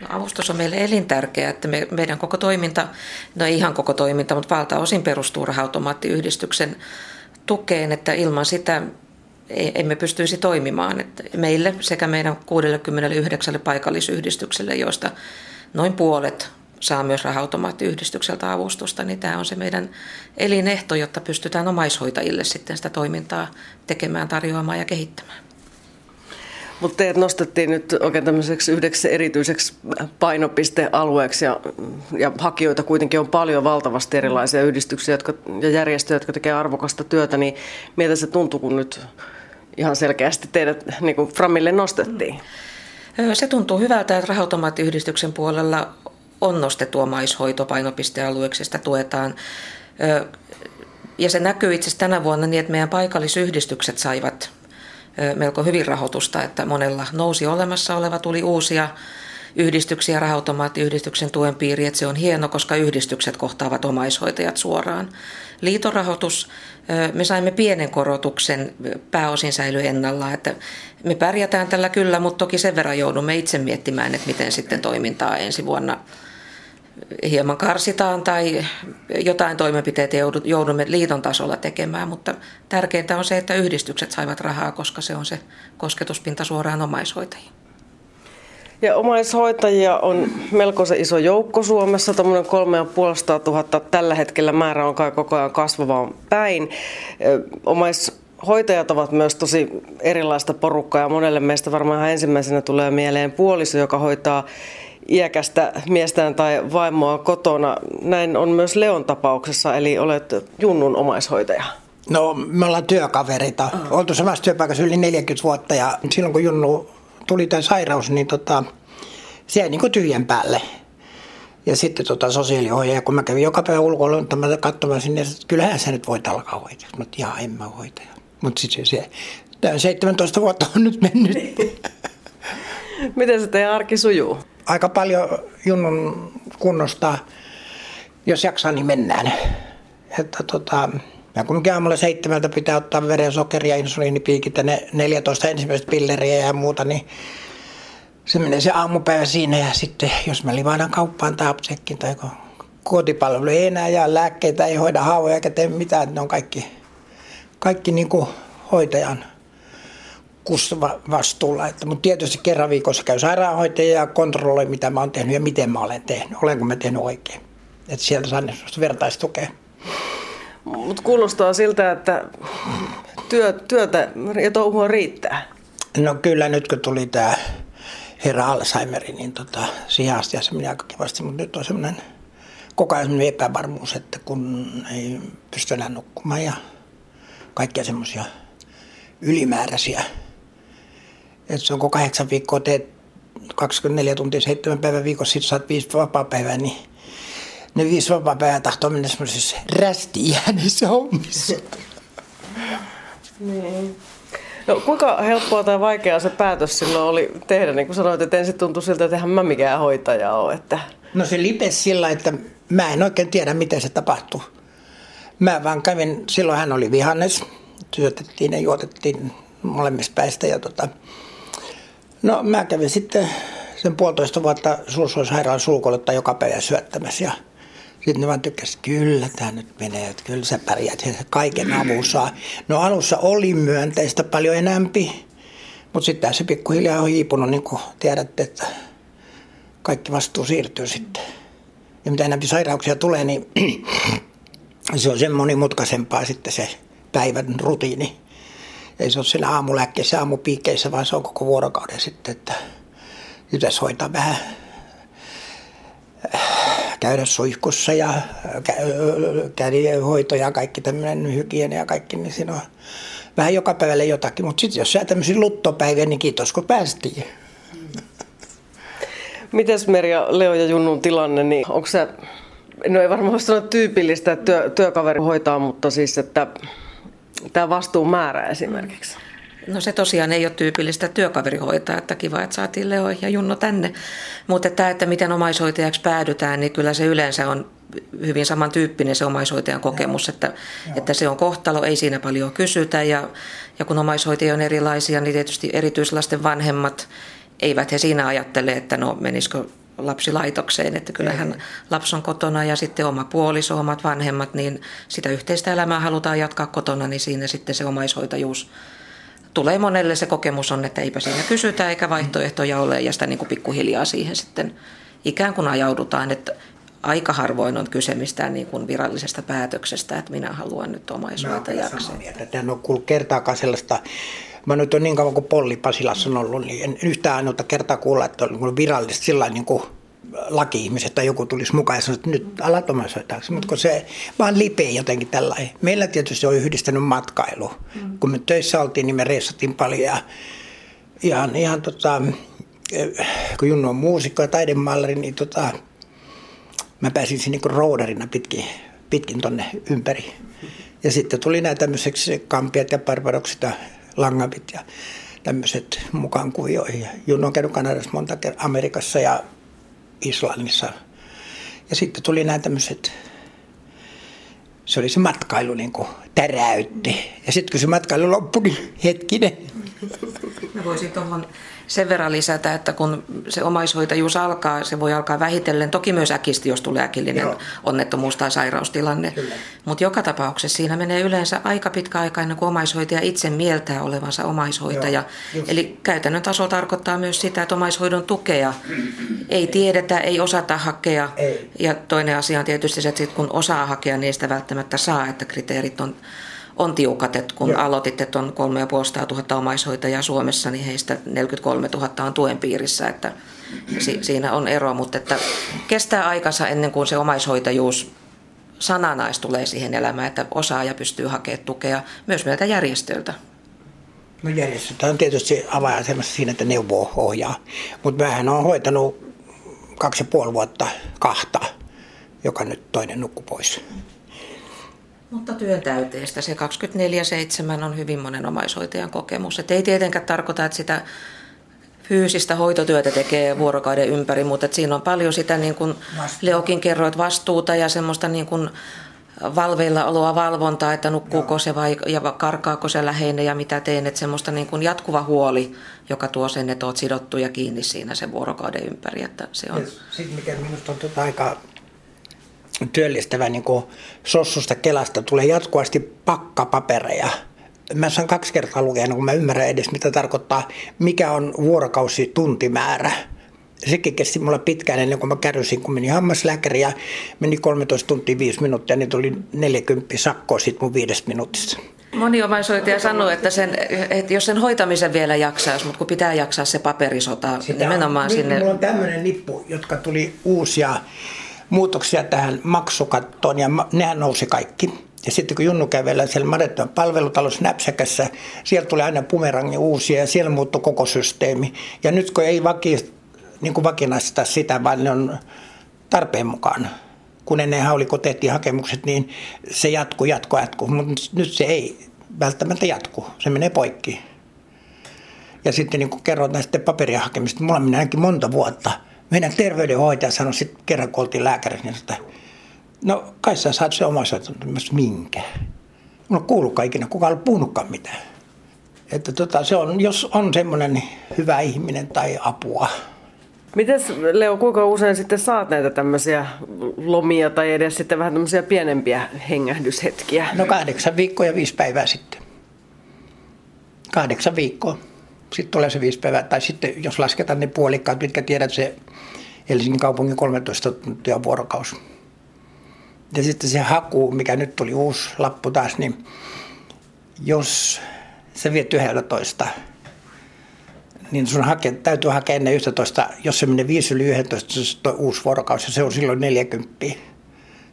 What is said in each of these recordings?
No, avustus on meille elintärkeä, että me, meidän koko toiminta, no ei ihan koko toiminta, mutta valtaosin perustuu raha-automaattiyhdistyksen tukeen, että ilman sitä emme pystyisi toimimaan. Että meille sekä meidän 69 paikallisyhdistykselle, joista noin puolet saa myös raha-automaattiyhdistykseltä avustusta, niin tämä on se meidän elinehto, jotta pystytään omaishoitajille sitten sitä toimintaa tekemään, tarjoamaan ja kehittämään. Mutta teidät nostettiin nyt oikein tämmöiseksi yhdeksi erityiseksi painopistealueeksi ja, ja hakijoita kuitenkin on paljon valtavasti erilaisia yhdistyksiä jotka, ja järjestöjä, jotka tekevät arvokasta työtä, niin miltä se tuntuu, kun nyt ihan selkeästi teidät niin kuin Framille nostettiin? Se tuntuu hyvältä, että rahoitomaattiyhdistyksen puolella on nostettu omaishoito painopistealueeksi, sitä tuetaan. Ja se näkyy itse asiassa tänä vuonna niin, että meidän paikallisyhdistykset saivat melko hyvin rahoitusta, että monella nousi olemassa oleva, tuli uusia yhdistyksiä rahoitomaattiyhdistyksen tuen piiri, että se on hieno, koska yhdistykset kohtaavat omaishoitajat suoraan. Liiton rahoitus, me saimme pienen korotuksen, pääosin säilyi ennallaan, että me pärjätään tällä kyllä, mutta toki sen verran joudumme itse miettimään, että miten sitten toimintaa ensi vuonna hieman karsitaan tai jotain toimenpiteitä joudumme liiton tasolla tekemään, mutta tärkeintä on se, että yhdistykset saivat rahaa, koska se on se kosketuspinta suoraan omaishoitajiin. Ja omaishoitajia on se iso joukko Suomessa, tuommoinen 3500 tällä hetkellä määrä on kai koko ajan kasvavaan päin. Omaishoitajat ovat myös tosi erilaista porukkaa ja monelle meistä varmaan ensimmäisenä tulee mieleen puoliso, joka hoitaa iäkästä miestään tai vaimoa kotona. Näin on myös Leon tapauksessa, eli olet Junnun omaishoitaja. No, me ollaan työkaverita. Uh-huh. Oltu samassa työpaikassa yli 40 vuotta ja silloin kun Junnu tuli tämä sairaus, niin tota, se jäi niin kuin tyhjän päälle. Ja sitten tota sosiaaliohjaaja, kun mä kävin joka päivä ulkoilla katsomaan sinne, että kyllähän sä nyt voit alkaa hoitaa. Mutta jaa, en mä hoitaja. Mutta sitten se, se 17 vuotta on nyt mennyt. Miten se teidän arki sujuu? Aika paljon junnun kunnosta, jos jaksaa, niin mennään. Että tota, ja kun aamulla seitsemältä pitää ottaa verensokeria, insuliinipiikit ja ne 14 ensimmäistä pilleriä ja muuta, niin se menee se aamupäivä siinä ja sitten jos mä livaadan kauppaan tai apteekkiin tai kotipalvelu ei enää ja lääkkeitä, ei hoida haavoja eikä tee mitään, ne on kaikki, kaikki niin kuin hoitajan vastuulla. Että, mutta tietysti kerran viikossa käy sairaanhoitaja ja kontrolloi, mitä mä oon tehnyt ja miten mä olen tehnyt. Olenko mä tehnyt oikein. Että sieltä saan vertaistukea. Mutta kuulostaa siltä, että työ, työtä ja touhua riittää. No kyllä nyt kun tuli tämä herra Alzheimeri, niin tota, siihen asti se meni aika kivasti, mutta nyt on semmoinen koko ajan epävarmuus, että kun ei pysty enää nukkumaan ja kaikkia semmoisia ylimääräisiä. Että se on kun kahdeksan viikkoa teet 24 tuntia, seitsemän päivän viikossa, sitten saat viisi vapaa-päivää, niin ne viisi vapaa-päivää tahtoo mennä semmoisessa rästi hommissa. niin. No, kuinka helppoa tai vaikeaa se päätös silloin oli tehdä? Niin kuin sanoit, että ensin tuntui siltä, että eihän mä mikään hoitaja ole. Että... No se lipes sillä, että mä en oikein tiedä, miten se tapahtuu. Mä vaan kävin, silloin hän oli vihannes, syötettiin ja juotettiin molemmista päistä. Ja tota, no mä kävin sitten sen puolitoista vuotta Sulsuussairaalan sulkuoletta joka päivä syöttämässä ja sitten ne vaan tykkäsivät, kyllä tämä nyt menee, että kyllä sä pärjät, että kaiken avun saa. No alussa oli myönteistä paljon enämpi, mutta sitten se pikkuhiljaa on hiipunut, niin kuin tiedätte, että kaikki vastuu siirtyy sitten. Ja mitä enemmän sairauksia tulee, niin se on sen monimutkaisempaa sitten se päivän rutiini. Ei se ole siinä aamulääkkeissä, aamupiikkeissä, vaan se on koko vuorokauden sitten, että pitäisi hoitaa vähän käydä suihkussa ja kädenhoito ja kaikki tämmöinen hygienia ja kaikki, niin siinä on vähän joka päivälle jotakin. Mutta sitten jos sä tämmöisiä luttopäiviä, niin kiitos kun päästiin. Mites Merja, Leo ja Junnun tilanne, niin onko se, no ei varmaan ole tyypillistä, että työ, työkaveri hoitaa, mutta siis, että tämä vastuun määrä esimerkiksi? No se tosiaan ei ole tyypillistä työkaveri hoitaa, että kiva, että saatiin Leo ja Junno tänne. Mutta tämä, että miten omaishoitajaksi päädytään, niin kyllä se yleensä on hyvin samantyyppinen se omaishoitajan kokemus, että, että se on kohtalo, ei siinä paljon kysytä. Ja, ja kun omaishoitajia on erilaisia, niin tietysti erityislasten vanhemmat eivät he siinä ajattele, että no menisikö lapsilaitokseen, että kyllähän lapsi on kotona ja sitten oma puoliso, omat vanhemmat, niin sitä yhteistä elämää halutaan jatkaa kotona, niin siinä sitten se omaishoitajuus tulee monelle. Se kokemus on, että eipä siinä kysytä eikä vaihtoehtoja ole ja sitä niin kuin pikkuhiljaa siihen sitten ikään kuin ajaudutaan, että aika harvoin on kyse mistään niin kuin virallisesta päätöksestä, että minä haluan nyt omaishoitajaksi. Tämä on kuullut kertaakaan sellaista Mä nyt on niin kauan kuin Polli Pasilassa on ollut, niin en yhtään ainoa kertaa kuulla, että on niin virallisesti sillä niin kuin laki-ihmiset tai joku tulisi mukaan ja sanoi, että nyt alat omaishoitajaksi. Mutta kun se vaan lipee jotenkin tällainen. Meillä tietysti on yhdistänyt matkailu. Mm. Kun me töissä oltiin, niin me reissattiin paljon ja ihan, ihan tota, kun Junno on muusikko ja taidemallari, niin tota, mä pääsin sinne niin roudarina pitkin, pitkin tonne ympäri. Ja sitten tuli nämä tämmöiseksi kampiat ja parpadokset ja langavit ja tämmöiset mukaan kuvioihin. Junno on käynyt Kanadassa monta kertaa, Amerikassa ja Islannissa. Ja sitten tuli nämä tämmöiset, se oli se matkailu niin kuin täräytti. Ja sitten kun se matkailu loppui, niin hetkinen. Mä voisin tuohon sen verran lisätä, että kun se omaishoitajuus alkaa, se voi alkaa vähitellen, toki myös äkisti, jos tulee äkillinen Joo. onnettomuus tai sairaustilanne. Mutta joka tapauksessa siinä menee yleensä aika pitkä aika ennen kuin omaishoitaja itse mieltää olevansa omaishoitaja. Joo, Eli käytännön taso tarkoittaa myös sitä, että omaishoidon tukea ei tiedetä, ei osata hakea. Ei. Ja toinen asia on tietysti se, että sit kun osaa hakea, niin sitä välttämättä saa, että kriteerit on on tiukat, että kun Joo. aloititte tuon 3500 omaishoitajaa Suomessa, niin heistä 43 000 on tuen piirissä, että si- siinä on ero, mutta että kestää aikansa ennen kuin se omaishoitajuus sananais tulee siihen elämään, että osaaja pystyy hakemaan tukea myös meiltä järjestöiltä. No järjestöt on tietysti avainasemassa siinä, että neuvoo ohjaa, mutta mähän on hoitanut kaksi ja puoli vuotta kahta, joka nyt toinen nukku pois. Mutta työn täyteestä se 24-7 on hyvin monen omaishoitajan kokemus. Et ei tietenkään tarkoita, että sitä fyysistä hoitotyötä tekee vuorokauden ympäri, mutta että siinä on paljon sitä, niin kuin Leokin kerroit, vastuuta ja semmoista niin kuin valveilla oloa valvontaa, että nukkuuko Joo. se vai ja karkaako se läheinen ja mitä teen. Että semmoista niin kuin jatkuva huoli, joka tuo sen, että olet sidottu ja kiinni siinä sen vuorokauden ympäri. Että se on... Sitten mikä minusta on tuota aika työllistävä niin kuin sossusta kelasta tulee jatkuvasti pakkapapereja. Mä saan kaksi kertaa lukea, kun mä ymmärrän edes, mitä tarkoittaa, mikä on vuorokausi tuntimäärä. Sekin kesti mulla pitkään ennen kuin mä kärsin, kun meni hammaslääkäri ja meni 13 tuntia 5 minuuttia, niin tuli 40 sakkoa sit mun viidestä minuutista. Moni omaishoitaja sanoo, että, sen, että jos sen hoitamisen vielä jaksaisi, mutta kun pitää jaksaa se paperisota Sitä nimenomaan on, sinne. Mulla on tämmöinen nippu, jotka tuli uusia muutoksia tähän maksukattoon ja nehän nousi kaikki. Ja sitten kun Junnu kävelee siellä Madettuan palvelutalossa Näpsäkässä, sieltä tulee aina pumerangi uusia ja siellä muuttui koko systeemi. Ja nyt kun ei vaki, niin kuin vakinaista sitä, vaan ne on tarpeen mukaan. Kun ennenhän oli, kun tehtiin hakemukset, niin se jatkuu, jatkuu, jatkuu. Mutta nyt se ei välttämättä jatku. Se menee poikki. Ja sitten niin kuin kerroin näistä paperia hakemista, mulla meni ainakin monta vuotta – meidän terveydenhoitaja sanoi sitten kerran, kun oltiin lääkärissä, niin että no kai sä saat se omaishoito, minkä. Mulla kuullut ikinä, kukaan ei puhunutkaan mitään. Että tota, se on, jos on semmoinen hyvä ihminen tai apua. Mites Leo, kuinka usein sitten saat näitä tämmöisiä lomia tai edes sitten vähän tämmöisiä pienempiä hengähdyshetkiä? No kahdeksan viikkoa ja viisi päivää sitten. Kahdeksan viikkoa sitten tulee se viisi päivää, tai sitten jos lasketaan ne puolikkaat, mitkä tiedät se Helsingin kaupungin 13 tuntia vuorokausi. Ja sitten se haku, mikä nyt tuli uusi lappu taas, niin jos se viet 11, niin sun hake, täytyy hakea ennen 11, jos se menee 5 yli 11, se on uusi vuorokausi, se on silloin 40.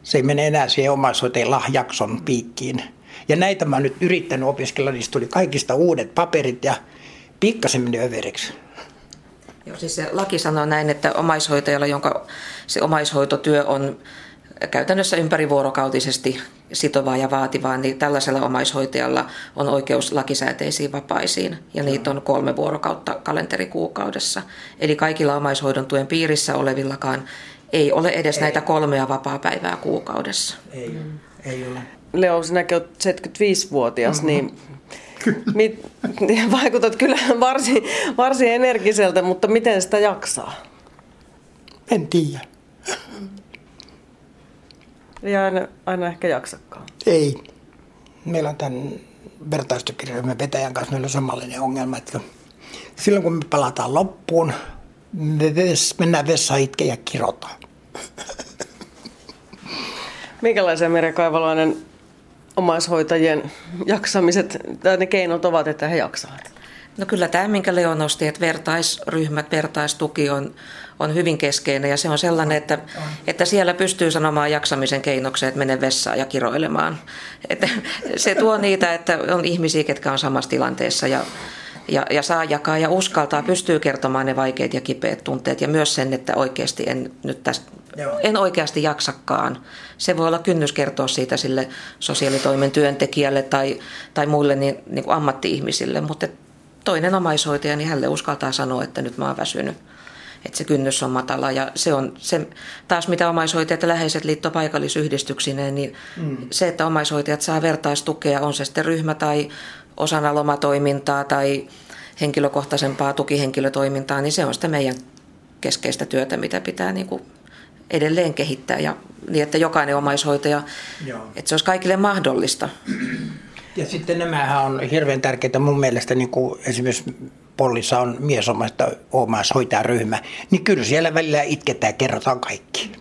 Se ei mene enää siihen omaishoitajan lahjakson piikkiin. Ja näitä mä oon nyt yrittänyt opiskella, niistä tuli kaikista uudet paperit ja pikkasen meni överiksi. Joo, siis se laki sanoo näin, että omaishoitajalla, jonka se omaishoitotyö on käytännössä ympärivuorokautisesti sitovaa ja vaativaa, niin tällaisella omaishoitajalla on oikeus lakisääteisiin vapaisiin, ja niitä on kolme vuorokautta kalenterikuukaudessa. Eli kaikilla omaishoidon tuen piirissä olevillakaan ei ole edes ei. näitä kolmea vapaa-päivää kuukaudessa. Ei, ei ole. Leo, sinäkin olet 75-vuotias, mm-hmm. niin Mit, vaikutat kyllä varsin, varsin energiseltä, mutta miten sitä jaksaa? En tiedä. Ei aina, aina ehkä jaksakaan. Ei. Meillä on tämän vertaistukiryhmän vetäjän kanssa meillä on samanlainen ongelma, että silloin kun me palataan loppuun, me mennään vessaan itke ja kirotaan. Minkälaisia Merja Kaivalainen omaishoitajien jaksamiset tai ne keinot ovat, että he jaksavat? No kyllä tämä, minkä Leo nosti, että vertaisryhmät, vertaistuki on, on hyvin keskeinen ja se on sellainen, että, että siellä pystyy sanomaan jaksamisen keinokseen, että mene vessaan ja kiroilemaan. Että se tuo niitä, että on ihmisiä, ketkä on samassa tilanteessa ja, ja, ja saa jakaa ja uskaltaa, pystyy kertomaan ne vaikeat ja kipeät tunteet ja myös sen, että oikeasti en nyt tästä, en oikeasti jaksakaan. Se voi olla kynnys kertoa siitä sille sosiaalitoimen työntekijälle tai, tai muille niin, niin kuin ammatti-ihmisille, mutta toinen omaishoitaja, niin hänelle uskaltaa sanoa, että nyt mä oon väsynyt. Että se kynnys on matala ja se on se, taas mitä omaishoitajat ja läheiset liitto paikallisyhdistyksineen, niin mm. se, että omaishoitajat saa vertaistukea, on se sitten ryhmä tai osana lomatoimintaa tai henkilökohtaisempaa tukihenkilötoimintaa, niin se on sitä meidän keskeistä työtä, mitä pitää niin kuin edelleen kehittää ja niin, että jokainen omaishoitaja, Joo. että se olisi kaikille mahdollista. Ja sitten nämähän on hirveän tärkeitä mun mielestä, niin kuin esimerkiksi Pollissa on miesomaista omaishoitajaryhmä, niin kyllä siellä välillä itketään ja kerrotaan kaikki.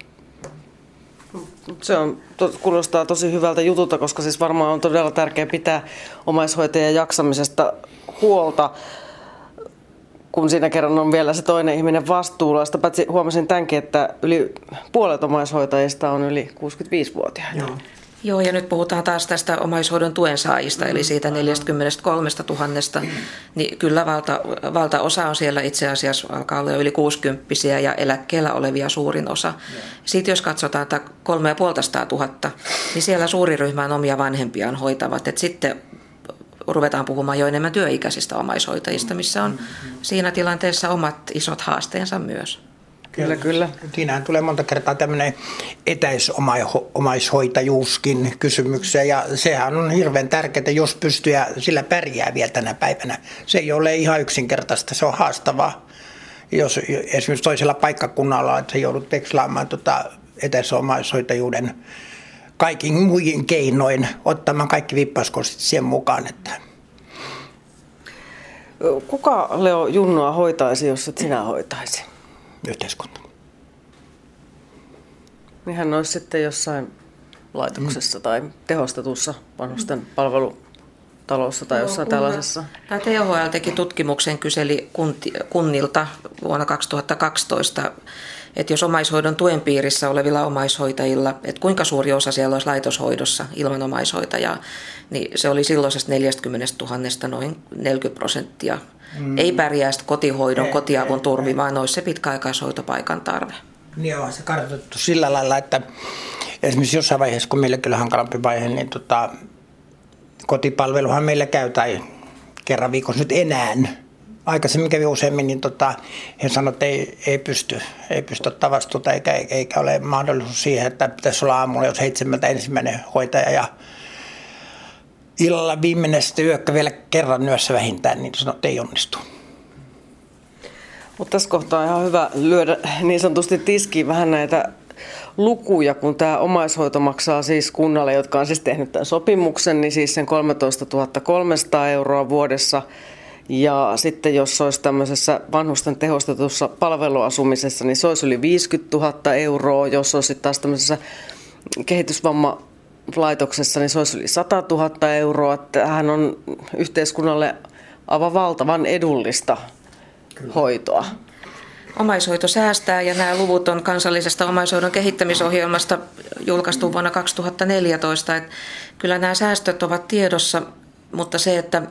Se on, to, kuulostaa tosi hyvältä jutulta, koska siis varmaan on todella tärkeää pitää omaishoitajien jaksamisesta huolta, kun siinä kerran on vielä se toinen ihminen vastuulla. Sitä paitsi huomasin tämänkin, että yli puolet omaishoitajista on yli 65-vuotiaita. Joo. Joo, ja nyt puhutaan taas tästä omaishoidon tuen saajista, eli siitä 43 000, niin kyllä valta, valtaosa on siellä itse asiassa alkaa olla jo yli 60 ja eläkkeellä olevia suurin osa. Sitten jos katsotaan, että 3500 000, niin siellä suuri ryhmä on omia vanhempiaan hoitavat, että sitten ruvetaan puhumaan jo enemmän työikäisistä omaishoitajista, missä on siinä tilanteessa omat isot haasteensa myös. Kyllä, kyllä. Siinähän tulee monta kertaa tämmöinen etäisomaishoitajuuskin kysymykseen ja sehän on hirveän tärkeää, jos pystyy ja sillä pärjää vielä tänä päivänä. Se ei ole ihan yksinkertaista, se on haastavaa. Jos esimerkiksi toisella paikkakunnalla, että joudut tekslaamaan tota etäisomaishoitajuuden kaikin muihin keinoin, ottamaan kaikki vippaskostit siihen mukaan. Että Kuka Leo Junnoa hoitaisi, jos et sinä hoitaisi? Yhteiskunta. Niin hän olisi sitten jossain laitoksessa mm. tai tehostetussa vanhusten palvelutalossa tai jossain Joo, tällaisessa. Tämä THL teki tutkimuksen, kyseli kunnilta vuonna 2012, että jos omaishoidon tuen piirissä olevilla omaishoitajilla, että kuinka suuri osa siellä olisi laitoshoidossa ilman omaishoitajaa, niin se oli silloisesta 40 000 noin 40 prosenttia mm. ei pärjää kotihoidon, ei, kotiavun turvi, vaan olisi se pitkäaikaishoitopaikan tarve. Joo, se kartoitettu sillä lailla, että esimerkiksi jossain vaiheessa, kun meillä kyllä hankalampi vaihe, niin tota, kotipalveluhan meillä käy tai kerran viikossa nyt enää. Aikaisemmin kävi useammin, niin tota, he sanoivat, että ei, ei pysty, ei pysty ottaa vastuuta eikä, eikä ole mahdollisuus siihen, että pitäisi olla aamulla jo seitsemältä ensimmäinen hoitaja ja illalla viimeinen sitten yökkä vielä kerran yössä vähintään, niin sanoi, että ei onnistu. Mutta tässä kohtaa on ihan hyvä lyödä niin sanotusti tiskiin vähän näitä lukuja, kun tämä omaishoito maksaa siis kunnalle, jotka on siis tehnyt tämän sopimuksen, niin siis sen 13 300 euroa vuodessa. Ja sitten jos olisi tämmöisessä vanhusten tehostetussa palveluasumisessa, niin se olisi yli 50 000 euroa. Jos olisi taas tämmöisessä kehitysvamma laitoksessa, niin se olisi yli 100 000 euroa. Tähän on yhteiskunnalle aivan valtavan edullista Kyllä. hoitoa. Omaishoito säästää ja nämä luvut on kansallisesta omaishoidon kehittämisohjelmasta julkaistu vuonna 2014. Että kyllä nämä säästöt ovat tiedossa, mutta se, että,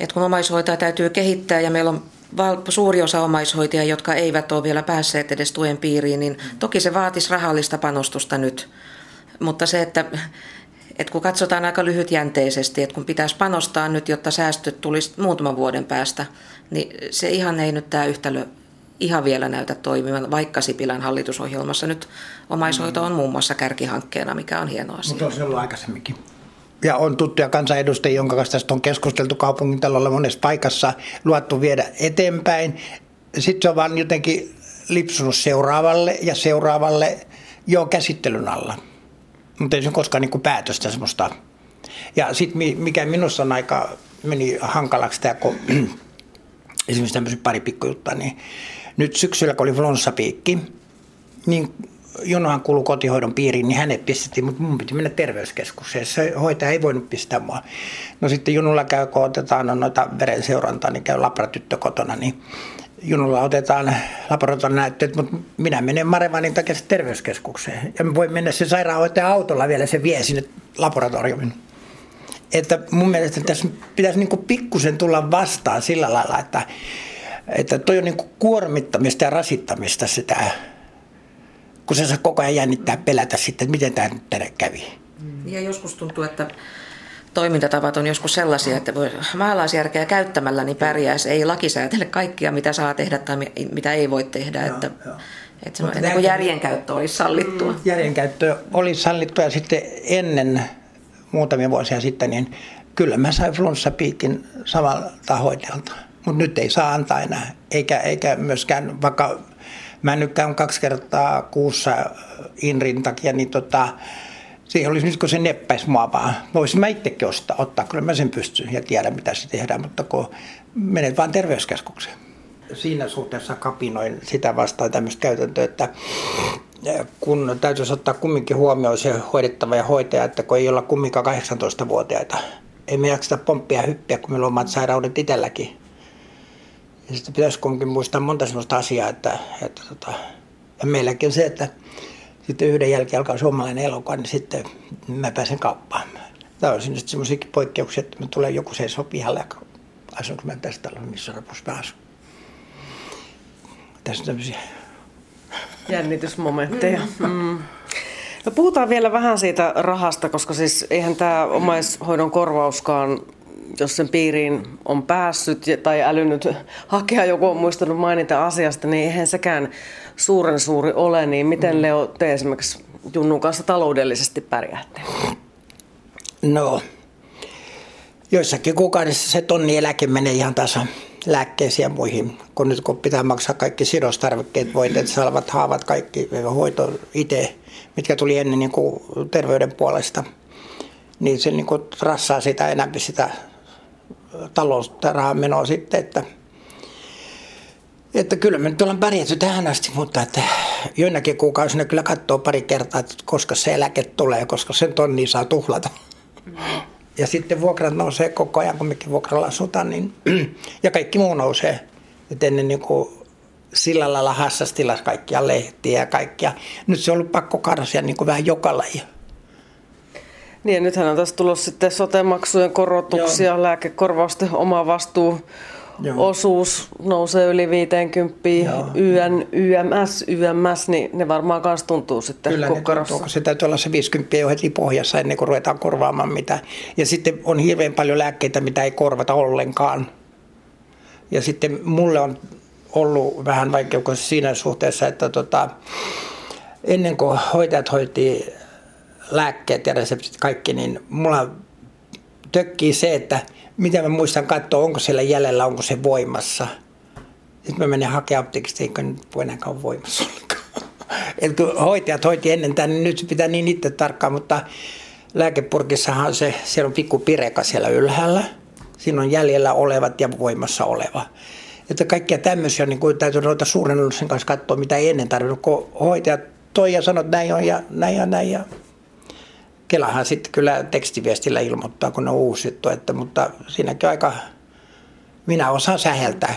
että kun omaishoitaja täytyy kehittää ja meillä on suuri osa omaishoitajia, jotka eivät ole vielä päässeet edes tuen piiriin, niin toki se vaatisi rahallista panostusta nyt – mutta se, että, että kun katsotaan aika lyhytjänteisesti, että kun pitäisi panostaa nyt, jotta säästöt tulisi muutaman vuoden päästä, niin se ihan ei nyt tämä yhtälö ihan vielä näytä toimivan, vaikka Sipilän hallitusohjelmassa nyt omaishoito on muun muassa kärkihankkeena, mikä on hieno asia. Mutta on se ollut aikaisemminkin. Ja on tuttuja kansanedustajia, jonka kanssa tästä on keskusteltu kaupungintalolla monessa paikassa, luottu viedä eteenpäin. Sitten se on vaan jotenkin lipsunut seuraavalle ja seuraavalle jo käsittelyn alla. Mutta ei se koskaan niin kuin päätöstä semmoista. Ja sitten mikä minussa on aika meni hankalaksi tämä, kun esimerkiksi tämmöiset pari pikkujutta, niin nyt syksyllä, kun oli flonssapiikki, niin jonohan kuului kotihoidon piiriin, niin hänet pistettiin, mutta mun piti mennä terveyskeskukseen. Se hoitaja ei voinut pistää mua. No sitten junulla käy, kun otetaan no, noita verenseurantaa, niin käy labratyttö kotona, niin junulla otetaan laboratorionäytteet, mutta minä menen Marevanin takia terveyskeskukseen. Ja voi mennä se sairaanhoitaja autolla vielä, se vie sinne laboratorioon. Että mun mielestä tässä pitäisi niin pikkusen tulla vastaan sillä lailla, että, että toi on niin kuormittamista ja rasittamista sitä kun se saa koko ajan jännittää pelätä sitten, että miten tämä nyt tänne kävi. Ja joskus tuntuu, että toimintatavat on joskus sellaisia, että voi maalaisjärkeä käyttämällä niin pärjäisi. Ei laki säätele kaikkia, mitä saa tehdä tai mitä ei voi tehdä. Joo, että, joo. että se, että niin järjenkäyttö olisi sallittua. Mm, järjenkäyttö oli sallittua ja sitten ennen muutamia vuosia sitten, niin kyllä mä sain flunssapiikin samalta hoitajalta. Mutta nyt ei saa antaa enää, eikä, eikä myöskään, vaikka Mä nyt käyn kaksi kertaa kuussa Inrin takia, niin tota, siihen olisi nyt kun se neppäisi mua vaan. Voisin mä itsekin ostaa, ottaa, kyllä mä sen pystyn ja tiedän mitä se tehdään, mutta kun menet vaan terveyskeskukseen. Siinä suhteessa kapinoin sitä vastaan tämmöistä käytäntöä, että kun täytyisi ottaa kumminkin huomioon se hoidettava ja hoitaja, että kun ei olla kumminkaan 18-vuotiaita. Ei me jakseta pomppia hyppiä, kun meillä on omat sairaudet itselläkin. Ja sitten pitäisi kuitenkin muistaa monta sellaista asiaa, että, että tota, ja meilläkin on se, että sitten yhden jälkeen alkaa suomalainen elokuva, niin sitten mä pääsen kauppaan. Tämä on sitten semmoisia poikkeuksia, että me tulee joku seisoo pihalle ja asunko mä tässä talossa, missä rapussa mä asun. Tässä on tämmöisiä jännitysmomentteja. Mm. mm. No puhutaan vielä vähän siitä rahasta, koska siis eihän tämä omaishoidon korvauskaan jos sen piiriin on päässyt tai älynyt hakea, joku on muistanut mainita asiasta, niin eihän sekään suuren suuri ole. Niin miten mm. Leo te esimerkiksi Junnun kanssa taloudellisesti pärjäätte? No, joissakin kuukaudessa se tonni eläke menee ihan tasa lääkkeisiin ja muihin, kun nyt kun pitää maksaa kaikki sidostarvikkeet, voiteet, salvat, haavat, kaikki hoito itse, mitkä tuli ennen niin kuin terveyden puolesta, niin se niin kuin rassaa sitä enemmän sitä talousrahan menoa sitten, että, että kyllä me nyt ollaan pärjätty tähän asti, mutta että joinakin kuukausina kyllä katsoo pari kertaa, että koska se eläke tulee, koska sen tonni saa tuhlata. Mm. Ja sitten vuokrat nousee koko ajan, kun mekin vuokralla asutaan, niin, ja kaikki muu nousee. Et ennen niin kuin sillä lailla hassastilas kaikkia lehtiä ja kaikkia. Nyt se on ollut pakko karsia niin kuin vähän joka lajia. Niin ja nythän on tässä tullut sitten sotemaksujen korotuksia, Joo. lääkekorvausten oma vastuu. Joo. osuus nousee yli 50, Joo. YN, YMS, YMS, niin ne varmaan myös tuntuu sitten Kyllä kukkarossa. tuntuu, se täytyy olla se 50 jo heti pohjassa ennen kuin ruvetaan korvaamaan mitä. Ja sitten on hirveän paljon lääkkeitä, mitä ei korvata ollenkaan. Ja sitten mulle on ollut vähän vaikeuksia siinä suhteessa, että tota, ennen kuin hoitajat hoiti lääkkeet ja reseptit kaikki, niin mulla tökkii se, että mitä mä muistan katsoa, onko siellä jäljellä, onko se voimassa. Sitten mä menen hakemaan apteekista, eikö nyt voi enää voimassa Eli kun hoitajat hoiti ennen tänne, niin nyt pitää niin itse tarkkaan, mutta lääkepurkissahan se, siellä on pikku pireka siellä ylhäällä. Siinä on jäljellä olevat ja voimassa oleva. Että kaikkia tämmöisiä niin kuin täytyy ruveta suuren kanssa katsoa, mitä ei ennen tarvinnut, kun hoitajat toi ja sanot näin on ja näin ja näin ja Kelahan sitten kyllä tekstiviestillä ilmoittaa, kun on uusittu, että, mutta siinäkin aika, minä osaan säheltää.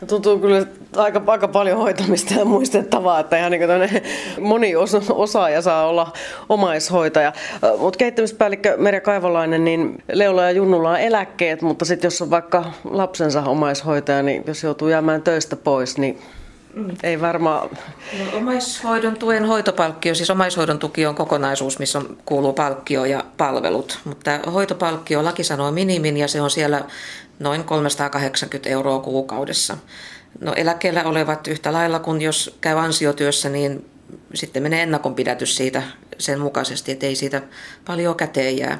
No, tuntuu kyllä aika, aika paljon hoitamista ja muistettavaa, että ihan niin moni osa, osaaja saa olla omaishoitaja. Mutta kehittämispäällikkö Merja Kaivolainen, niin Leolla ja Junnulla on eläkkeet, mutta sitten jos on vaikka lapsensa omaishoitaja, niin jos joutuu jäämään töistä pois, niin Mm. Ei varmaan. No, omaishoidon tuen hoitopalkkio, siis omaishoidon tuki on kokonaisuus, missä on, kuuluu palkkio ja palvelut. Mutta hoitopalkkio, laki sanoo minimin ja se on siellä noin 380 euroa kuukaudessa. No eläkkeellä olevat yhtä lailla kuin jos käy ansiotyössä, niin sitten menee ennakonpidätys siitä sen mukaisesti, että ei siitä paljon käteen jää.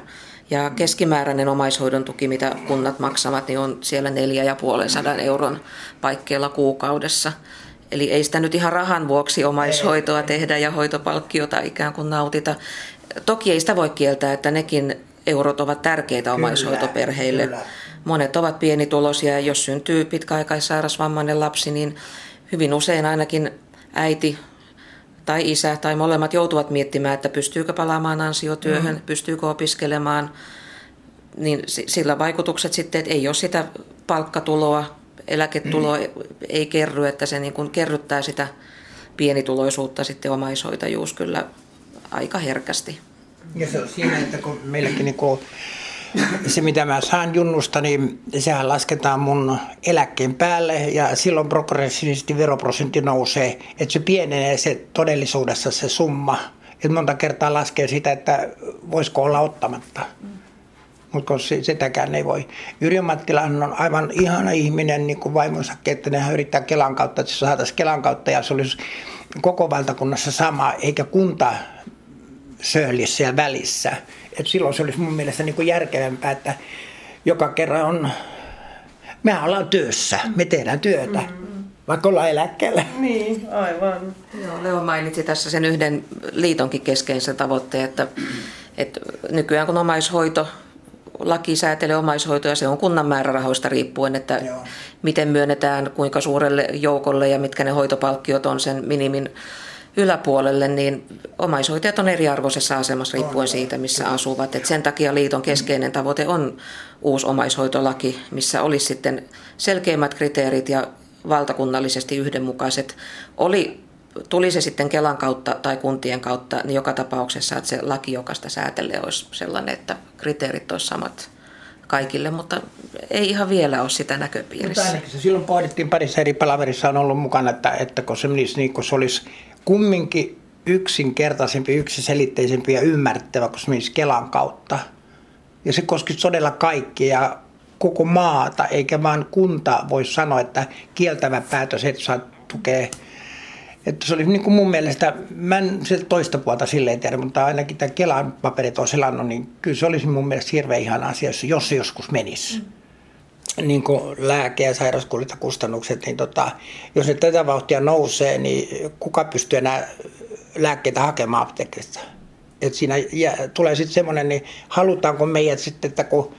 Ja keskimääräinen omaishoidon tuki, mitä kunnat maksavat, niin on siellä 4,5 euron paikkeilla kuukaudessa. Eli ei sitä nyt ihan rahan vuoksi omaishoitoa ei, tehdä ja hoitopalkkiota ikään kuin nautita. Toki ei sitä voi kieltää, että nekin eurot ovat tärkeitä kyllä, omaishoitoperheille. Kyllä. Monet ovat pienituloisia ja jos syntyy pitkäaikaissairasvammainen lapsi, niin hyvin usein ainakin äiti tai isä tai molemmat joutuvat miettimään, että pystyykö palaamaan ansiotyöhön, mm. pystyykö opiskelemaan, niin sillä vaikutukset sitten, että ei ole sitä palkkatuloa, eläketuloa mm. ei kerry, että se niin kuin kerryttää sitä pienituloisuutta sitten omaishoitajuus kyllä aika herkästi. Ja se on siinä, että kun meilläkin niin kuin se mitä mä saan junnusta, niin sehän lasketaan mun eläkkeen päälle ja silloin progressiivisesti veroprosentti nousee. Että se pienenee se todellisuudessa se summa. Että monta kertaa laskee sitä, että voisiko olla ottamatta. Mutta sitäkään ei voi. Yrjö Mattilahan on aivan ihana ihminen, niin kuin vaimonsa, että nehän yrittää Kelan kautta, että se saataisiin Kelan kautta ja se olisi koko valtakunnassa sama, eikä kunta söhlissä siellä välissä. Et silloin se olisi mun mielestä niin kuin järkevämpää, että joka kerran on, mehän ollaan työssä, me tehdään työtä. Mm-hmm. Vaikka ollaan eläkkeellä. Niin, aivan. Joo, Leo mainitsi tässä sen yhden liitonkin keskeisen tavoitteen, että, että nykyään kun omaishoito laki säätelee omaishoitoa, se on kunnan määrärahoista riippuen, että Joo. miten myönnetään, kuinka suurelle joukolle ja mitkä ne hoitopalkkiot on sen minimin yläpuolelle, niin omaishoitajat on eriarvoisessa asemassa riippuen siitä, missä asuvat. Et sen takia liiton keskeinen tavoite on uusi omaishoitolaki, missä olisi sitten selkeimmät kriteerit ja valtakunnallisesti yhdenmukaiset. Oli, tuli se sitten Kelan kautta tai kuntien kautta, niin joka tapauksessa, että se laki, joka sitä säätelee, olisi sellainen, että kriteerit olisivat samat kaikille, mutta ei ihan vielä ole sitä näköpiirissä. Mutta se silloin pohdittiin parissa eri palaverissa on ollut mukana, että, että kun se menisi niin kun se olisi kumminkin yksinkertaisempi, yksiselitteisempi ja ymmärrettävä kuin esimerkiksi Kelan kautta. Ja se koski todella kaikkia koko maata, eikä vain kunta voi sanoa, että kieltävä päätös et saa tukea. Että se oli niin kuin mun mielestä, mä en se toista puolta silleen tiedä, mutta ainakin tämä Kelan paperit on selannut, niin kyllä se olisi mun mielestä hirveän ihana asia, jos se joskus menisi. Mm niin kuin lääke- ja sairauskuljetukustannukset, niin tota, jos ne tätä vauhtia nousee, niin kuka pystyy enää lääkkeitä hakemaan apteekista? Et siinä jää, tulee sitten semmoinen, niin halutaanko meidät sitten, että kun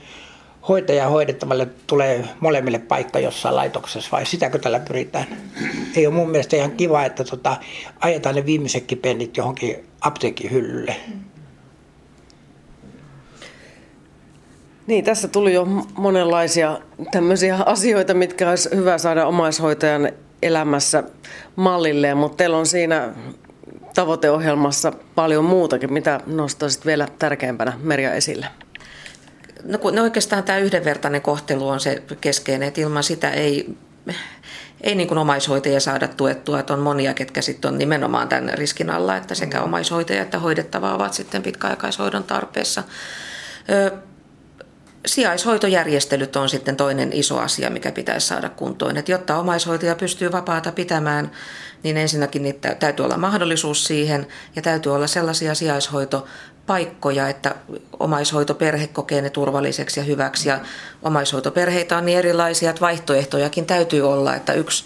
hoitaja hoidettavalle tulee molemmille paikka jossain laitoksessa vai sitäkö tällä pyritään? Ei ole mun mielestä ihan kiva, että tota, ajetaan ne viimeisetkin pennit johonkin apteekin hyllylle. Niin, tässä tuli jo monenlaisia tämmöisiä asioita, mitkä olisi hyvä saada omaishoitajan elämässä mallilleen, mutta teillä on siinä tavoiteohjelmassa paljon muutakin. Mitä nostaisit vielä tärkeimpänä Merja esille? No, kun, no oikeastaan tämä yhdenvertainen kohtelu on se keskeinen, että ilman sitä ei, ei niin kuin omaishoitajia saada tuettua. Että on monia, ketkä sitten on nimenomaan tämän riskin alla, että sekä omaishoitaja että hoidettava ovat sitten pitkäaikaishoidon tarpeessa. Sijaishoitojärjestelyt on sitten toinen iso asia, mikä pitäisi saada kuntoon. Että jotta omaishoitaja pystyy vapaata pitämään, niin ensinnäkin niitä täytyy olla mahdollisuus siihen ja täytyy olla sellaisia sijaishoitopaikkoja, että omaishoitoperhe kokee ne turvalliseksi ja hyväksi. Ja omaishoitoperheitä on niin erilaisia, että vaihtoehtojakin täytyy olla, että yksi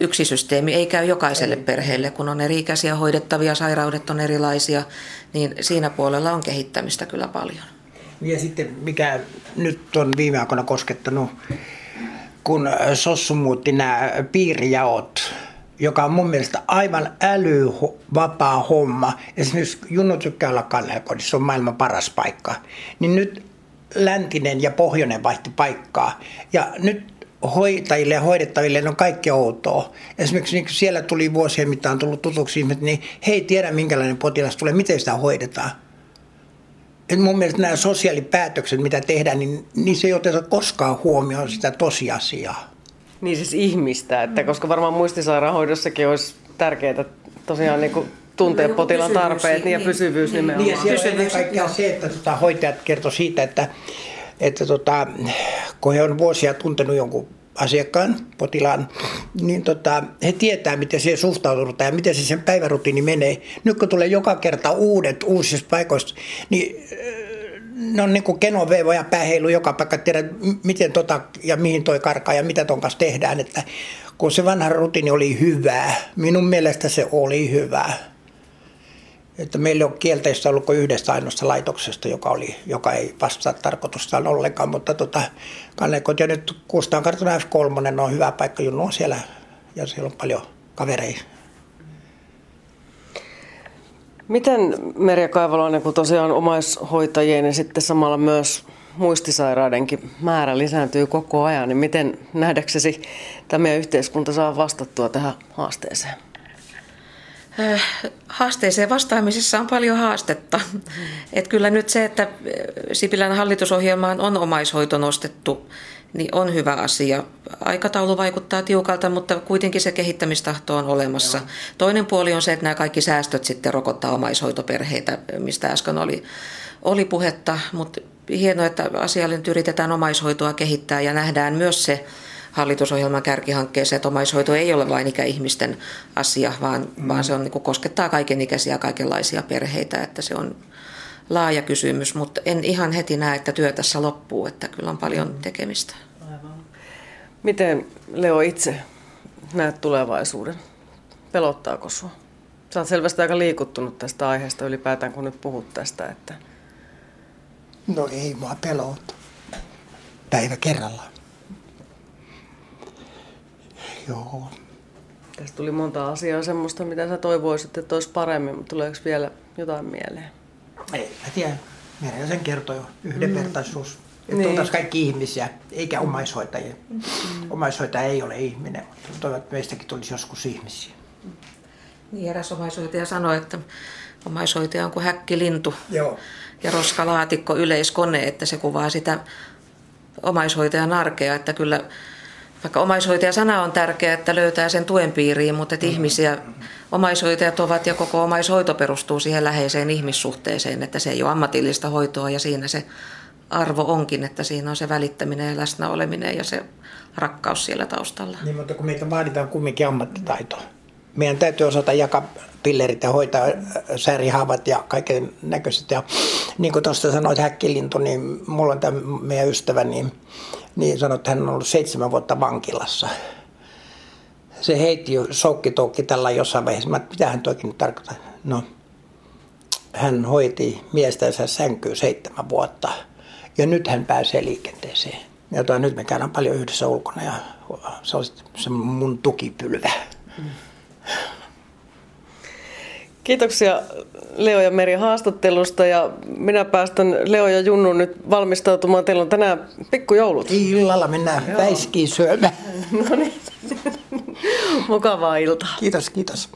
yksi systeemi ei käy jokaiselle perheelle, kun on eri-ikäisiä hoidettavia, sairaudet on erilaisia, niin siinä puolella on kehittämistä kyllä paljon. Ja sitten mikä nyt on viime aikoina koskettanut, kun Sossu muutti nämä piirijaot, joka on mun mielestä aivan älyvapaa homma. Esimerkiksi Junnu tykkää olla Kannelkodissa, se on maailman paras paikka. Niin nyt läntinen ja pohjoinen vaihti paikkaa. Ja nyt hoitajille ja hoidettaville on kaikki outoa. Esimerkiksi niin siellä tuli vuosien mittaan tullut tutuksi ihmiset, niin he ei tiedä minkälainen potilas tulee, miten sitä hoidetaan et mun mielestä nämä sosiaalipäätökset, mitä tehdään, niin niissä ei oteta koskaan huomioon sitä tosiasiaa. Niin siis ihmistä, että koska varmaan muistisairaanhoidossakin olisi tärkeää tosiaan niin kuin tuntea no, potilaan tarpeet niin, ja pysyvyys niin, nimenomaan. Niin, ja siellä on ennen se, että tota, hoitajat kertoo siitä, että, että tota, kun he on vuosia tuntenut jonkun asiakkaan, potilaan, niin tota, he tietää, miten siihen suhtaudutaan ja miten se sen päivärutiini menee. Nyt kun tulee joka kerta uudet uusista paikoista, niin ne on niin kuin ja pääheilu joka paikka, tiedä miten tota ja mihin toi karkaa ja mitä ton kanssa tehdään. Että kun se vanha rutiini oli hyvää. Minun mielestä se oli hyvää. Että meillä on kielteistä ollut kuin yhdestä ainoasta laitoksesta, joka, oli, joka ei vastaa tarkoitustaan ollenkaan, mutta tota, kannekot ja nyt Kustaan kartana F3 on hyvä paikka, Junnu on siellä ja siellä on paljon kavereita. Miten Merja Kaivalainen, kun tosiaan omaishoitajien ja sitten samalla myös muistisairaudenkin määrä lisääntyy koko ajan, niin miten nähdäksesi tämä yhteiskunta saa vastattua tähän haasteeseen? Äh, haasteeseen vastaamisessa on paljon haastetta. Et kyllä nyt se, että Sipilän hallitusohjelmaan on omaishoito nostettu, niin on hyvä asia. Aikataulu vaikuttaa tiukalta, mutta kuitenkin se kehittämistahto on olemassa. Joo. Toinen puoli on se, että nämä kaikki säästöt sitten rokottaa omaishoitoperheitä, mistä äsken oli, oli puhetta, mutta hienoa, että asialle nyt yritetään omaishoitoa kehittää ja nähdään myös se hallitusohjelman kärkihankkeeseen, että omaishoito ei ole vain ikäihmisten asia, vaan, mm. vaan se on, niin kuin, koskettaa kaikenikäisiä kaikenlaisia perheitä, että se on laaja kysymys, mutta en ihan heti näe, että työ tässä loppuu, että kyllä on paljon mm. tekemistä. Aivan. Miten Leo itse näet tulevaisuuden? Pelottaako sinua? Sä oot selvästi aika liikuttunut tästä aiheesta ylipäätään, kun nyt puhut tästä. Että... No ei mua pelota. Päivä kerrallaan. Joo. Tästä tuli monta asiaa semmoista, mitä sä toivoisit, että olisi paremmin, mutta tuleeko vielä jotain mieleen? Ei, mä tiedän. Merja sen kertoi jo. Yhdenvertaisuus. Mm. Että niin. oltaisiin kaikki ihmisiä, eikä omaishoitajia. Mm. Omaishoitaja ei ole ihminen, mutta toivon, että meistäkin tulisi joskus ihmisiä. Niin eräs omaishoitaja sanoi, että omaishoitaja on kuin häkkilintu Joo. ja roskalaatikko yleiskone, että se kuvaa sitä omaishoitajan arkea, että kyllä vaikka omaishoitaja-sana on tärkeä, että löytää sen tuen piiriin, mutta että mm. ihmisiä, omaishoitajat ovat ja koko omaishoito perustuu siihen läheiseen ihmissuhteeseen, että se ei ole ammatillista hoitoa ja siinä se arvo onkin, että siinä on se välittäminen ja läsnä oleminen ja se rakkaus siellä taustalla. Niin, mutta kun meitä vaaditaan kumminkin ammattitaitoa. Meidän täytyy osata jakaa pillerit ja hoitaa säärihaavat ja kaiken näköiset. Ja niin kuin tuosta sanoit häkkilintu, niin mulla on tämä meidän ystävä, niin niin sanoi, että hän on ollut seitsemän vuotta vankilassa. Se heitti jo soukkitoukki tällä jossain vaiheessa. Mä mitä hän toikin nyt tarkoittaa? No, hän hoiti miestänsä sänkyyn seitsemän vuotta. Ja nyt hän pääsee liikenteeseen. Ja toi, nyt me käydään paljon yhdessä ulkona ja se on se mun tukipylvä. Mm. Kiitoksia Leo ja Meri haastattelusta ja minä päästän Leo ja Junnu nyt valmistautumaan. Teillä on tänään pikkujoulut. Illalla mennään Joo. väiskiin syömään. no niin. Mukavaa iltaa. Kiitos, kiitos.